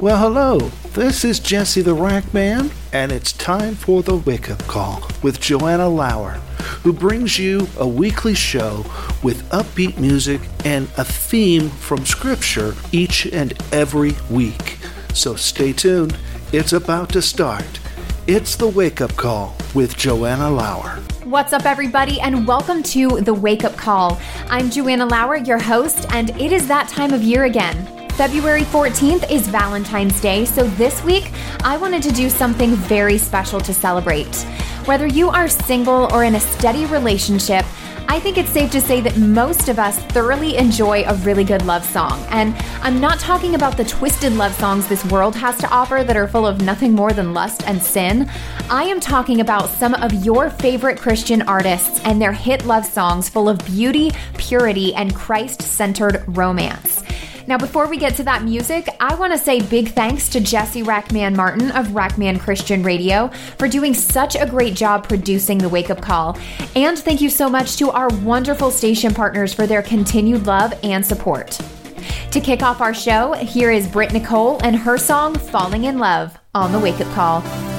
Well, hello. This is Jesse the Rack Man, and it's time for the Wake Up Call with Joanna Lower, who brings you a weekly show with upbeat music and a theme from Scripture each and every week. So stay tuned. It's about to start. It's the Wake Up Call with Joanna Lower. What's up, everybody, and welcome to the Wake Up Call. I'm Joanna Lower, your host, and it is that time of year again. February 14th is Valentine's Day, so this week I wanted to do something very special to celebrate. Whether you are single or in a steady relationship, I think it's safe to say that most of us thoroughly enjoy a really good love song. And I'm not talking about the twisted love songs this world has to offer that are full of nothing more than lust and sin. I am talking about some of your favorite Christian artists and their hit love songs full of beauty, purity, and Christ centered romance. Now, before we get to that music, I want to say big thanks to Jesse Rackman Martin of Rackman Christian Radio for doing such a great job producing the Wake Up Call. And thank you so much to our wonderful station partners for their continued love and support. To kick off our show, here is Britt Nicole and her song Falling in Love on the Wake Up Call.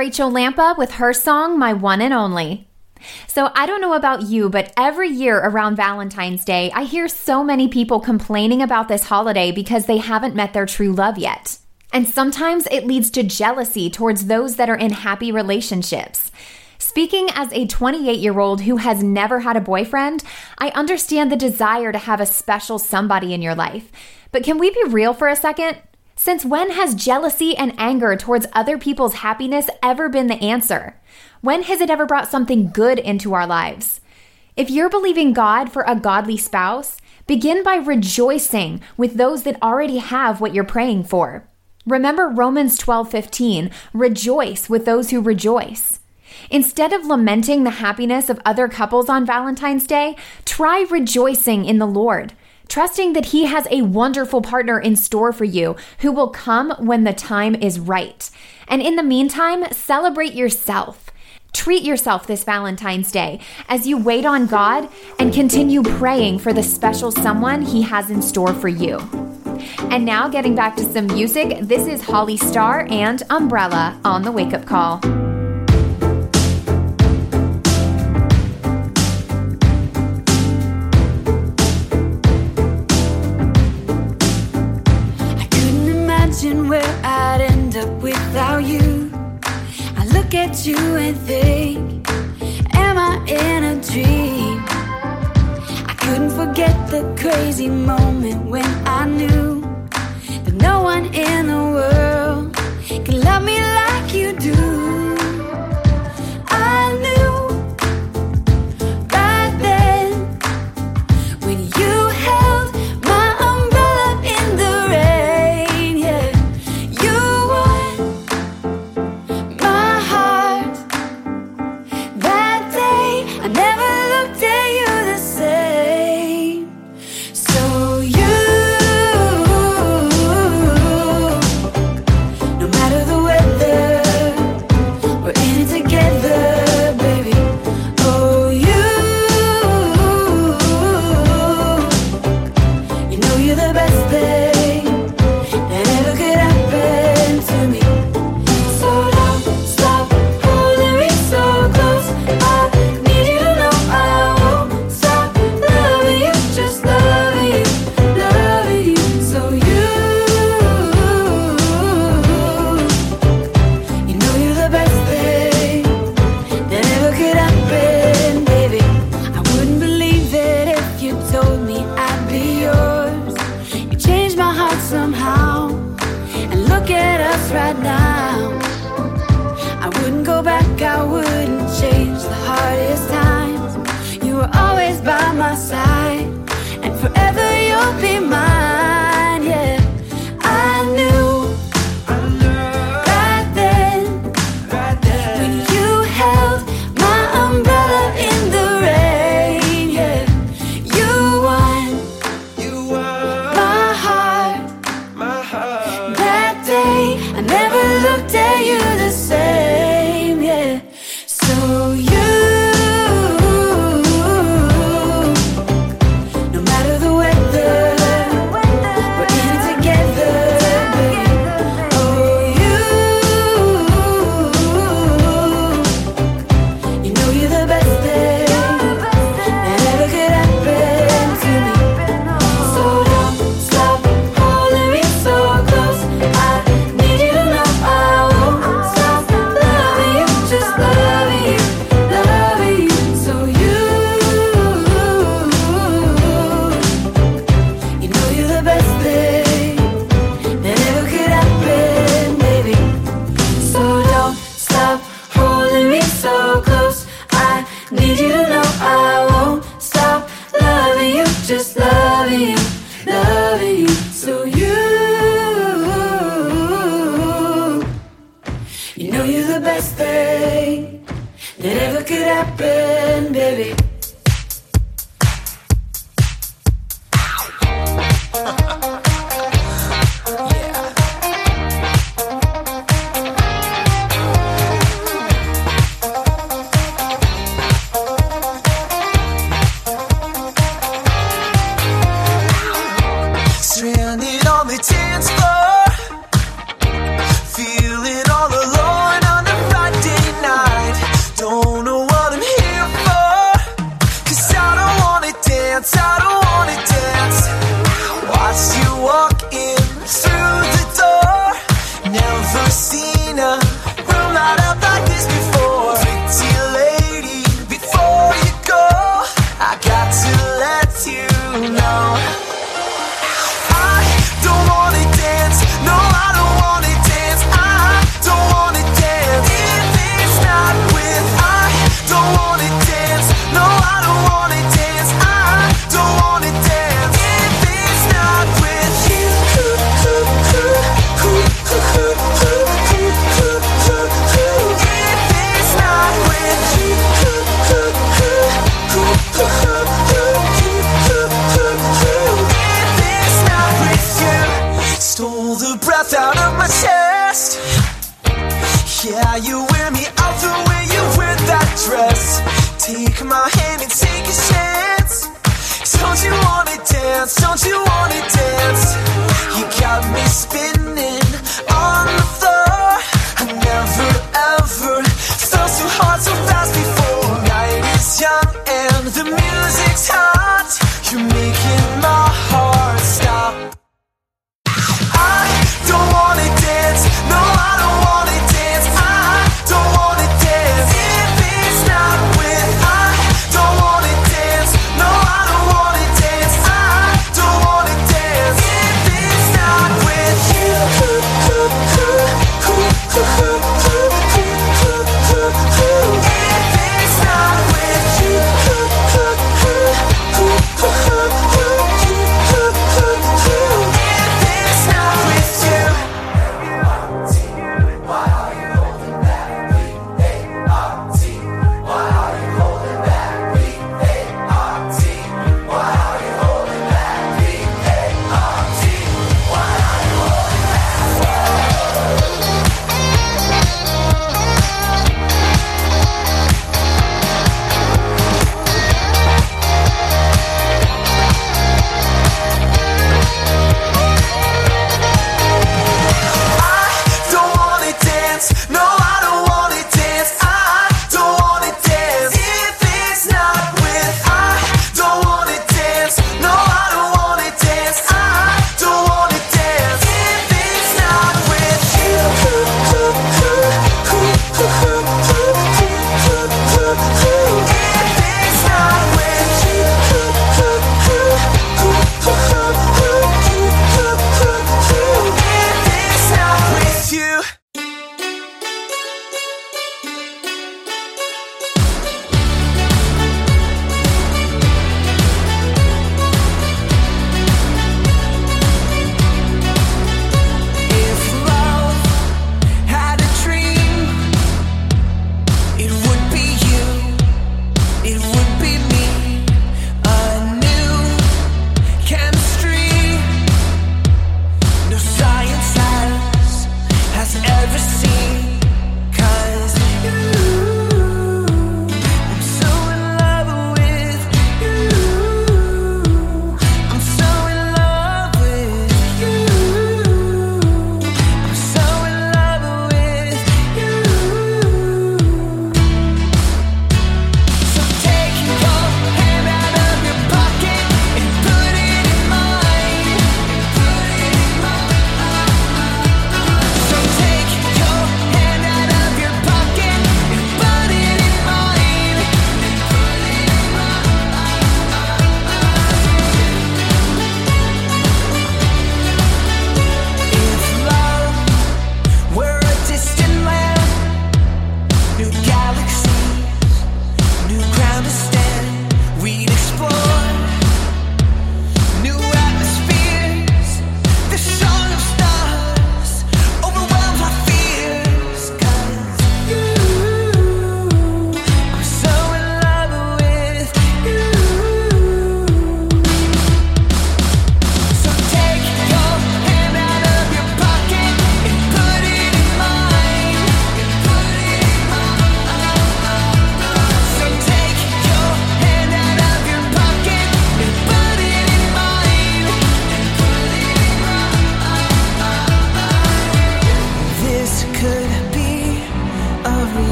Rachel Lampa with her song, My One and Only. So, I don't know about you, but every year around Valentine's Day, I hear so many people complaining about this holiday because they haven't met their true love yet. And sometimes it leads to jealousy towards those that are in happy relationships. Speaking as a 28 year old who has never had a boyfriend, I understand the desire to have a special somebody in your life. But can we be real for a second? Since when has jealousy and anger towards other people's happiness ever been the answer? When has it ever brought something good into our lives? If you're believing God for a godly spouse, begin by rejoicing with those that already have what you're praying for. Remember Romans 12:15, rejoice with those who rejoice. Instead of lamenting the happiness of other couples on Valentine's Day, try rejoicing in the Lord, trusting that He has a wonderful partner in store for you who will come when the time is right. And in the meantime, celebrate yourself. Treat yourself this Valentine's Day as you wait on God and continue praying for the special someone He has in store for you. And now, getting back to some music, this is Holly Starr and Umbrella on the Wake Up Call. Think, Am I in a dream? I couldn't forget the crazy moment right now. I wouldn't go back, I wouldn't change the hardest times. You were always by my side,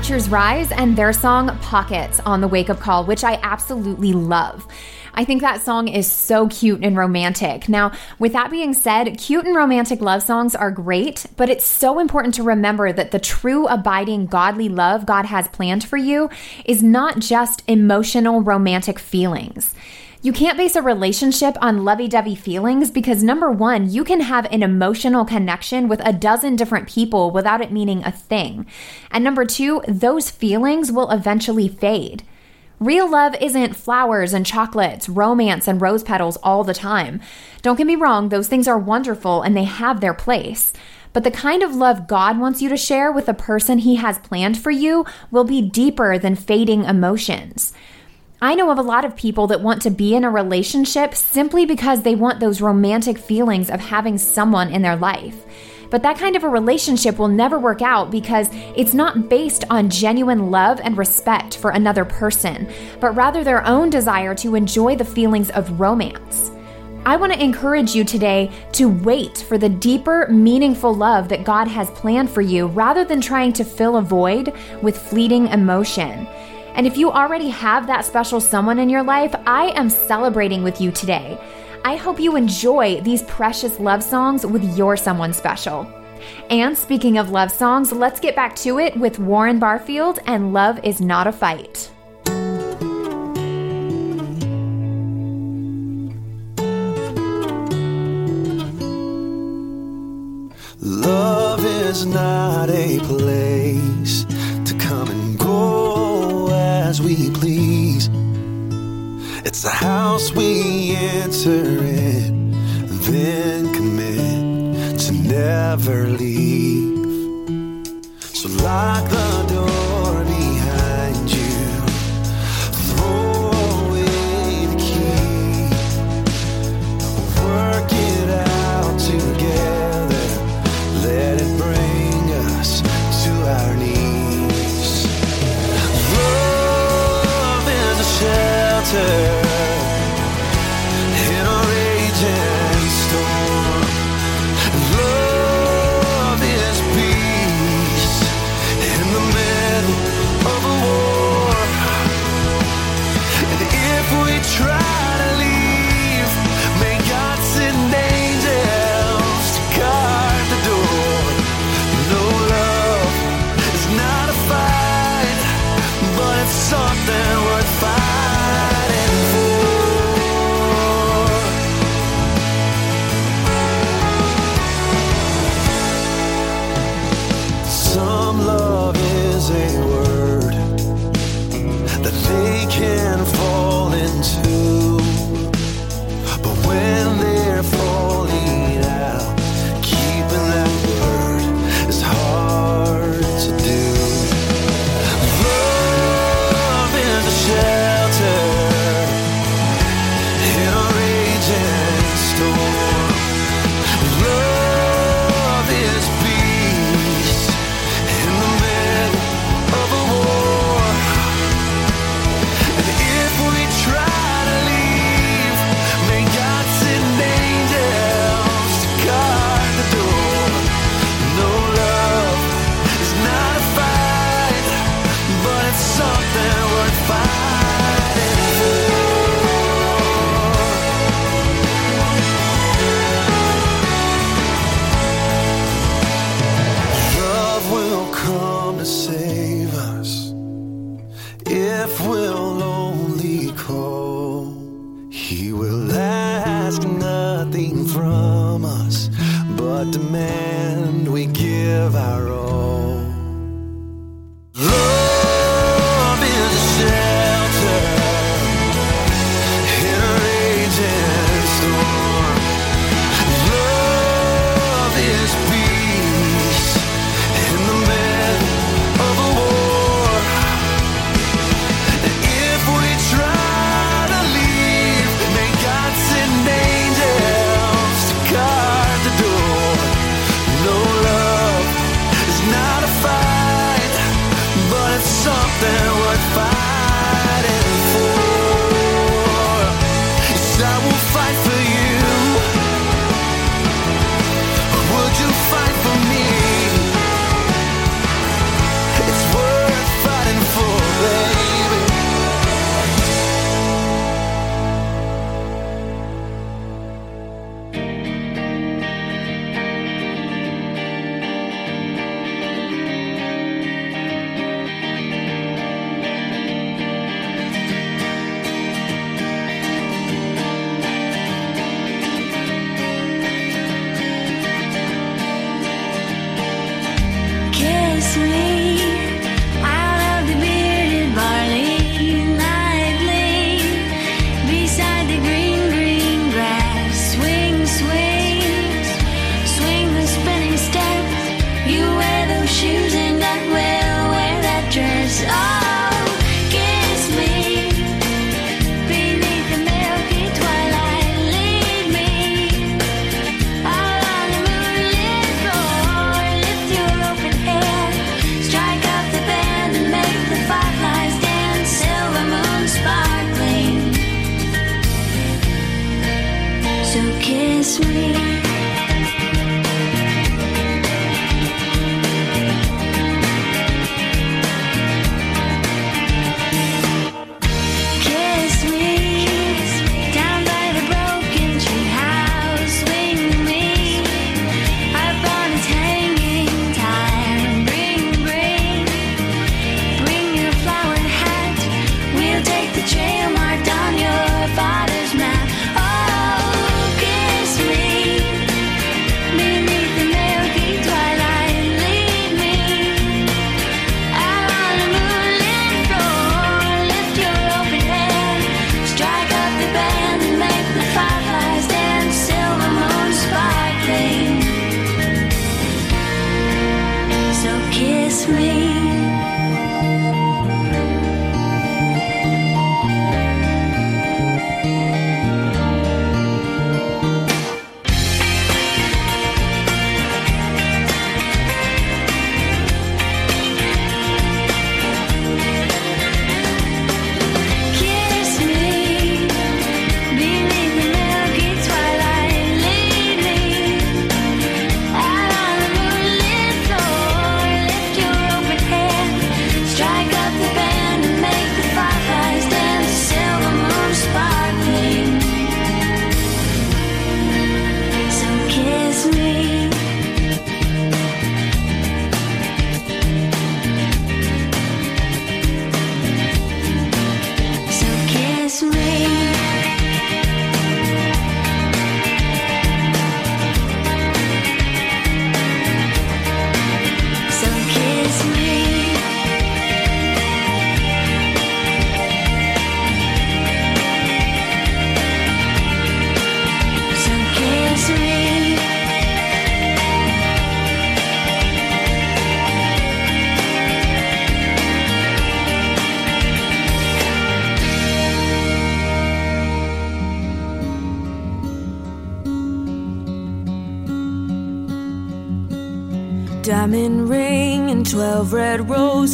Archers Rise and their song Pockets on the Wake Up Call, which I absolutely love. I think that song is so cute and romantic. Now, with that being said, cute and romantic love songs are great, but it's so important to remember that the true, abiding, godly love God has planned for you is not just emotional, romantic feelings. You can't base a relationship on lovey dovey feelings because number one, you can have an emotional connection with a dozen different people without it meaning a thing. And number two, those feelings will eventually fade. Real love isn't flowers and chocolates, romance and rose petals all the time. Don't get me wrong, those things are wonderful and they have their place. But the kind of love God wants you to share with the person He has planned for you will be deeper than fading emotions. I know of a lot of people that want to be in a relationship simply because they want those romantic feelings of having someone in their life. But that kind of a relationship will never work out because it's not based on genuine love and respect for another person, but rather their own desire to enjoy the feelings of romance. I want to encourage you today to wait for the deeper, meaningful love that God has planned for you rather than trying to fill a void with fleeting emotion. And if you already have that special someone in your life, I am celebrating with you today. I hope you enjoy these precious love songs with your someone special. And speaking of love songs, let's get back to it with Warren Barfield and Love is Not a Fight. Love is not a place to come and go as we please. It's a house we enter in, then commit to never leave. So lock the door shelter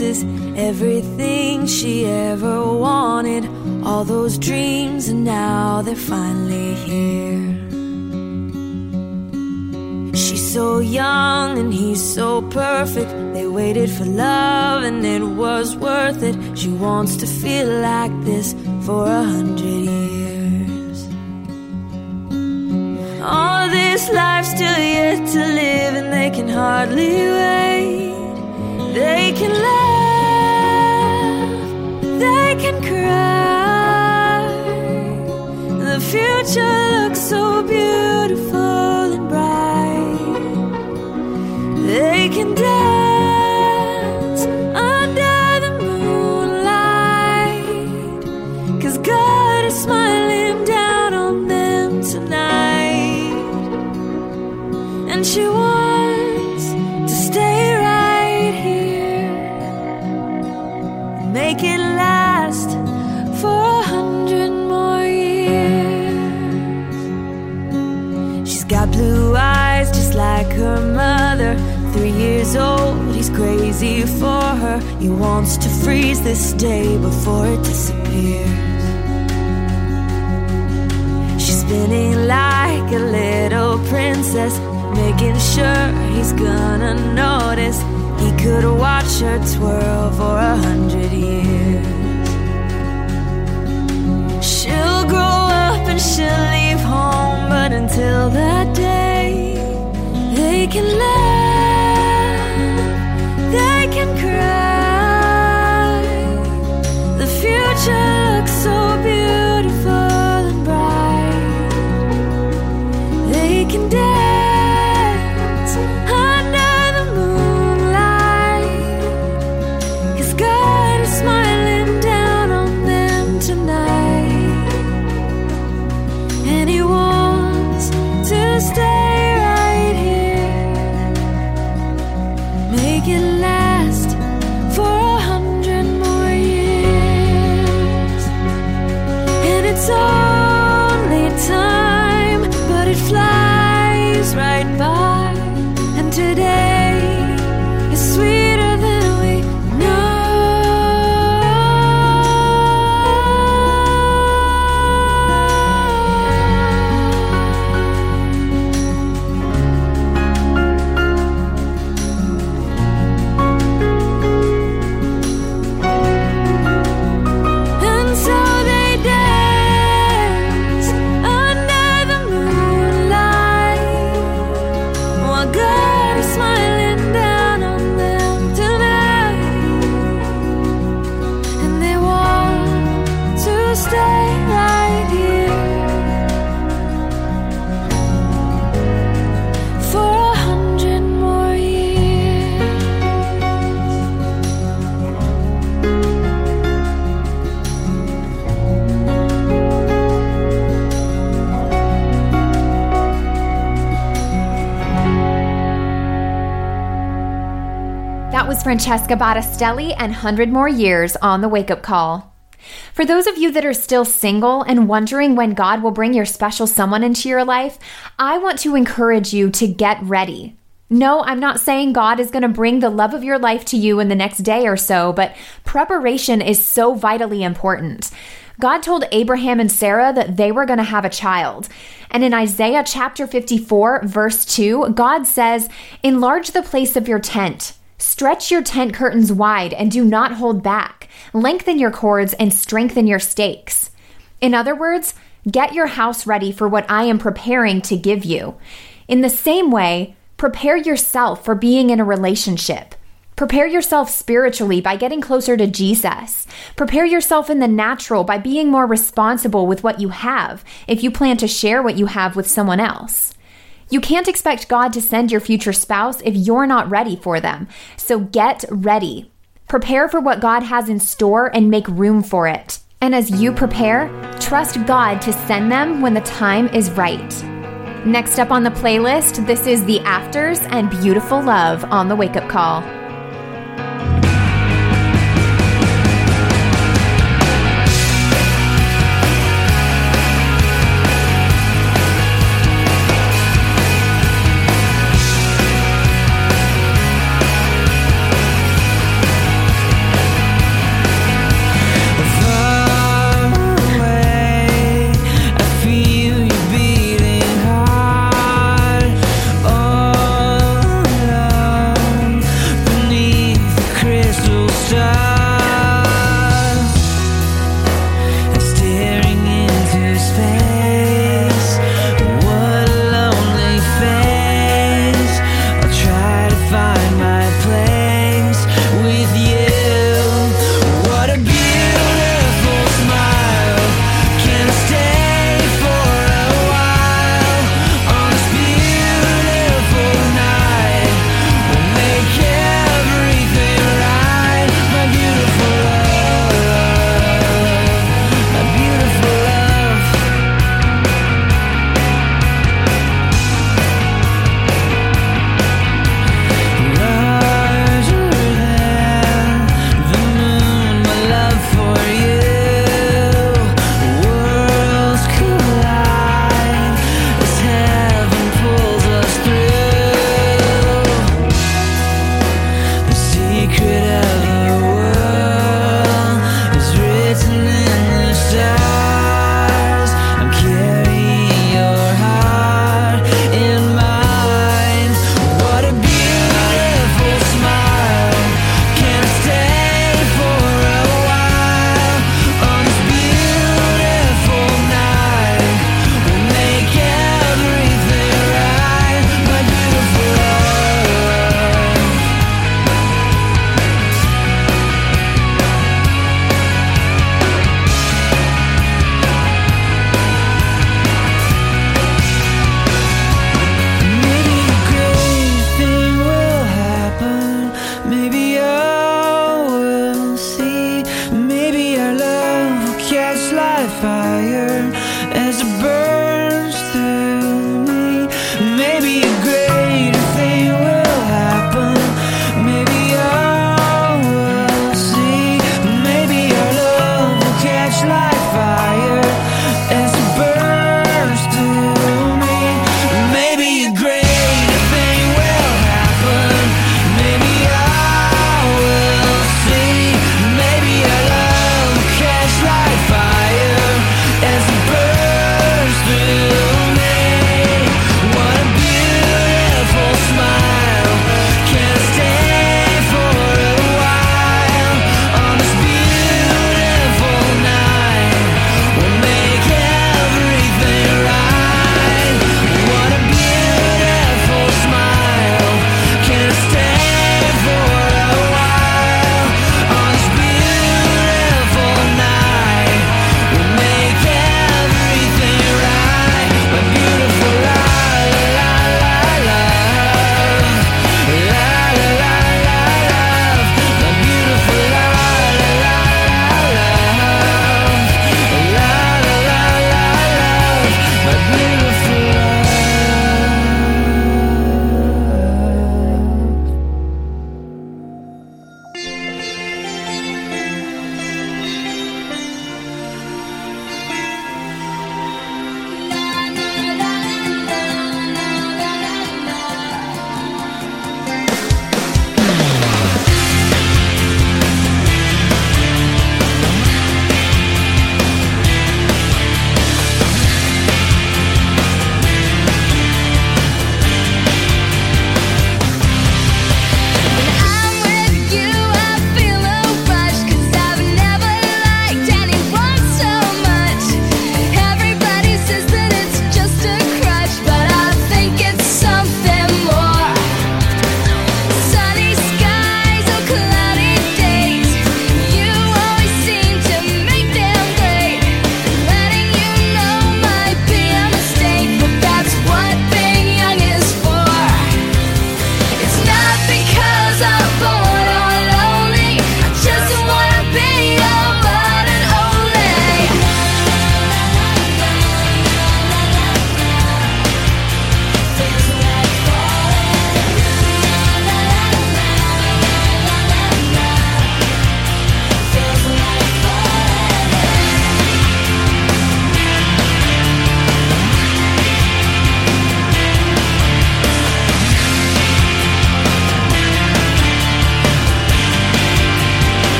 everything she ever wanted. All those dreams, and now they're finally here. She's so young and he's so perfect. They waited for love and it was worth it. She wants to feel like this for a hundred years. All this life still yet to live, and they can hardly wait. They can laugh, future looks so beautiful old, he's crazy for her. He wants to freeze this day before it disappears. She's spinning like a little princess, making sure he's gonna notice. He could watch her twirl for a hundred years. She'll grow up and she'll leave home, but until that day, they can laugh, Francesca Battistelli and 100 More Years on the Wake Up Call. For those of you that are still single and wondering when God will bring your special someone into your life, I want to encourage you to get ready. No, I'm not saying God is going to bring the love of your life to you in the next day or so, but preparation is so vitally important. God told Abraham and Sarah that they were going to have a child. And in Isaiah chapter 54, verse 2, God says, Enlarge the place of your tent. Stretch your tent curtains wide and do not hold back. Lengthen your cords and strengthen your stakes. In other words, get your house ready for what I am preparing to give you. In the same way, prepare yourself for being in a relationship. Prepare yourself spiritually by getting closer to Jesus. Prepare yourself in the natural by being more responsible with what you have if you plan to share what you have with someone else. You can't expect God to send your future spouse if you're not ready for them. So get ready. Prepare for what God has in store and make room for it. And as you prepare, trust God to send them when the time is right. Next up on the playlist, this is The Afters and Beautiful Love on the Wake Up Call.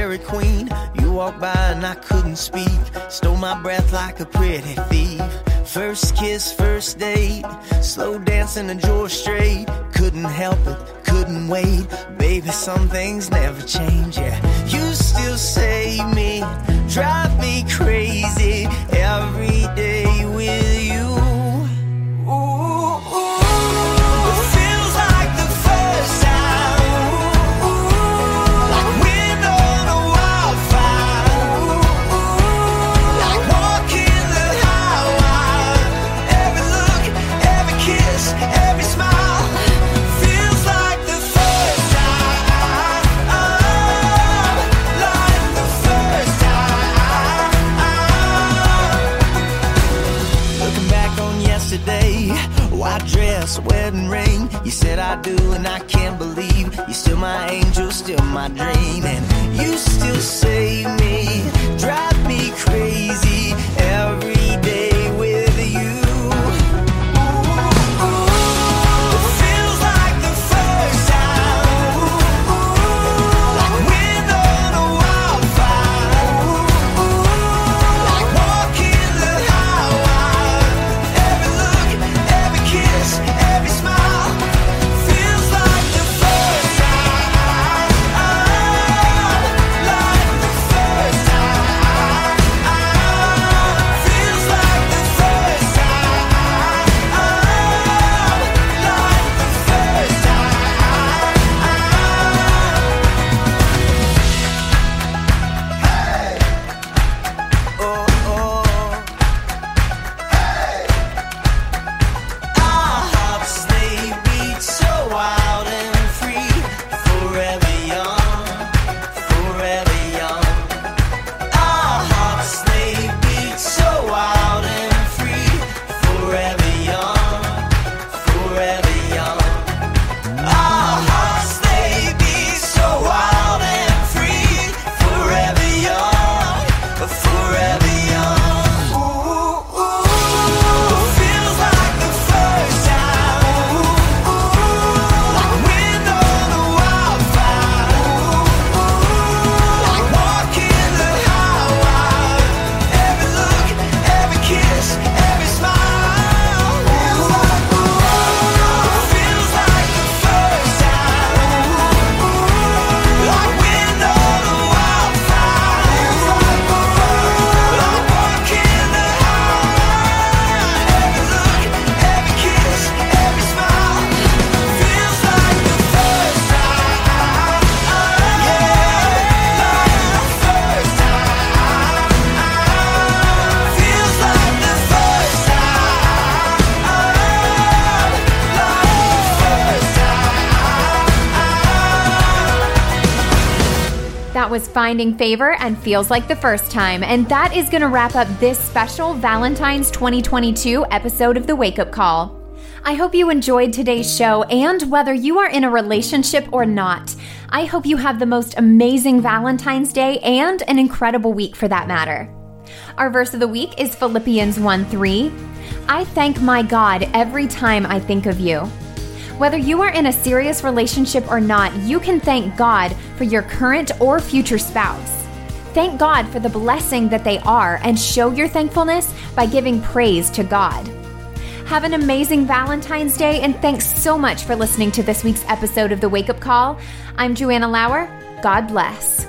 Dairy Queen. You walked by and I couldn't speak, stole my breath like a pretty thief. First kiss, first date, slow dancing to George Strait. Couldn't help it, couldn't wait. Baby, some things never change. Yeah, you still save me, drive me crazy every day with you. Ooh, dress, wedding ring. You said I do, and I can't believe you're still my angel, still my dream, and you still save me, drive me crazy Finding Favor and Feels Like the First Time. And that is going to wrap up this special Valentine's 2022 episode of The Wake Up Call. I hope you enjoyed today's show, and whether you are in a relationship or not, I hope you have the most amazing Valentine's Day and an incredible week for that matter. Our verse of the week is Philippians 1 3. I thank my God every time I think of you. Whether you are in a serious relationship or not, you can thank God for your current or future spouse. Thank God for the blessing that they are and show your thankfulness by giving praise to God. Have an amazing Valentine's Day and thanks so much for listening to this week's episode of The Wake Up Call. I'm Joanna Lower. God bless.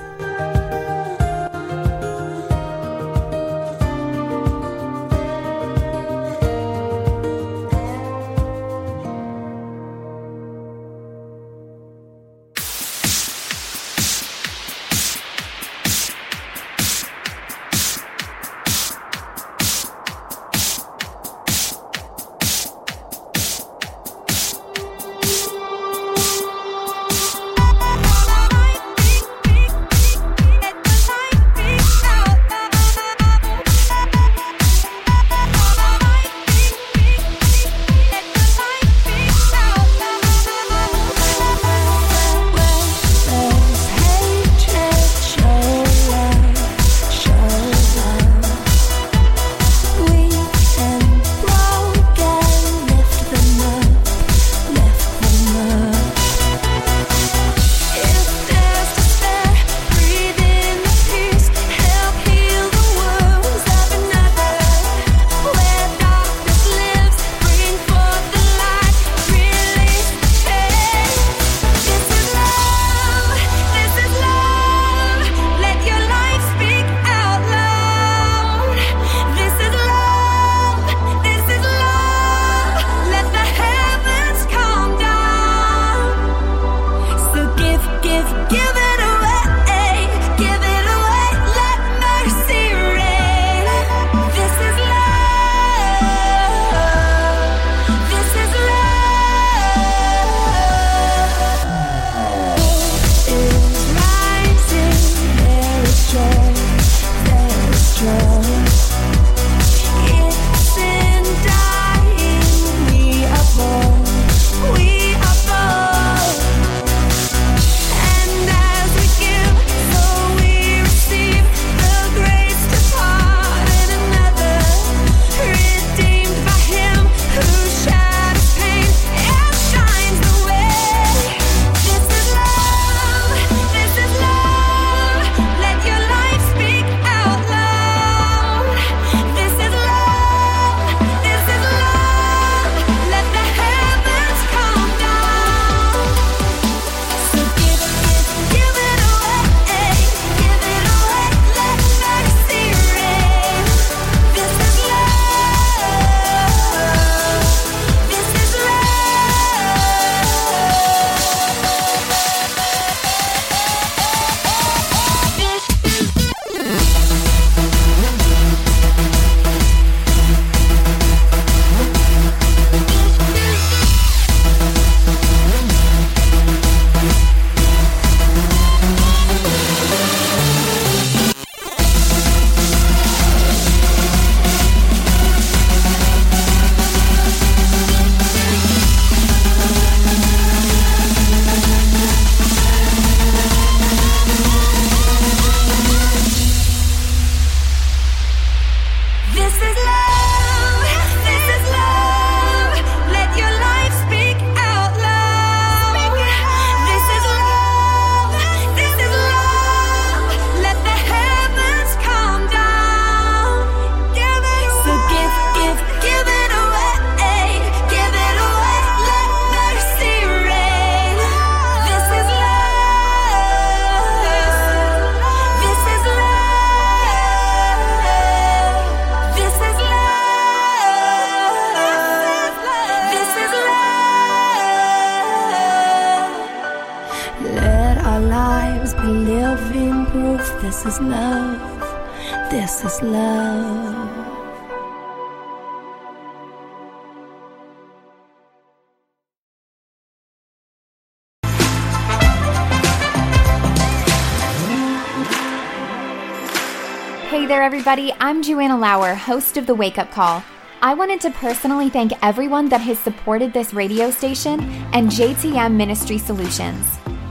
Everybody. I'm Joanna Lower, host of The Wake Up Call. I wanted to personally thank everyone that has supported this radio station and JTM Ministry Solutions.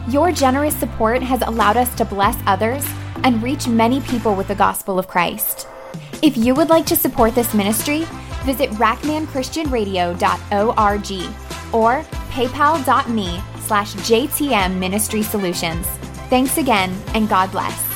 Your generous support has allowed us to bless others and reach many people with the gospel of Christ. If you would like to support this ministry, visit rackmanchristianradio.org or paypal.me slash JTM Ministry Solutions. Thanks again, and God bless.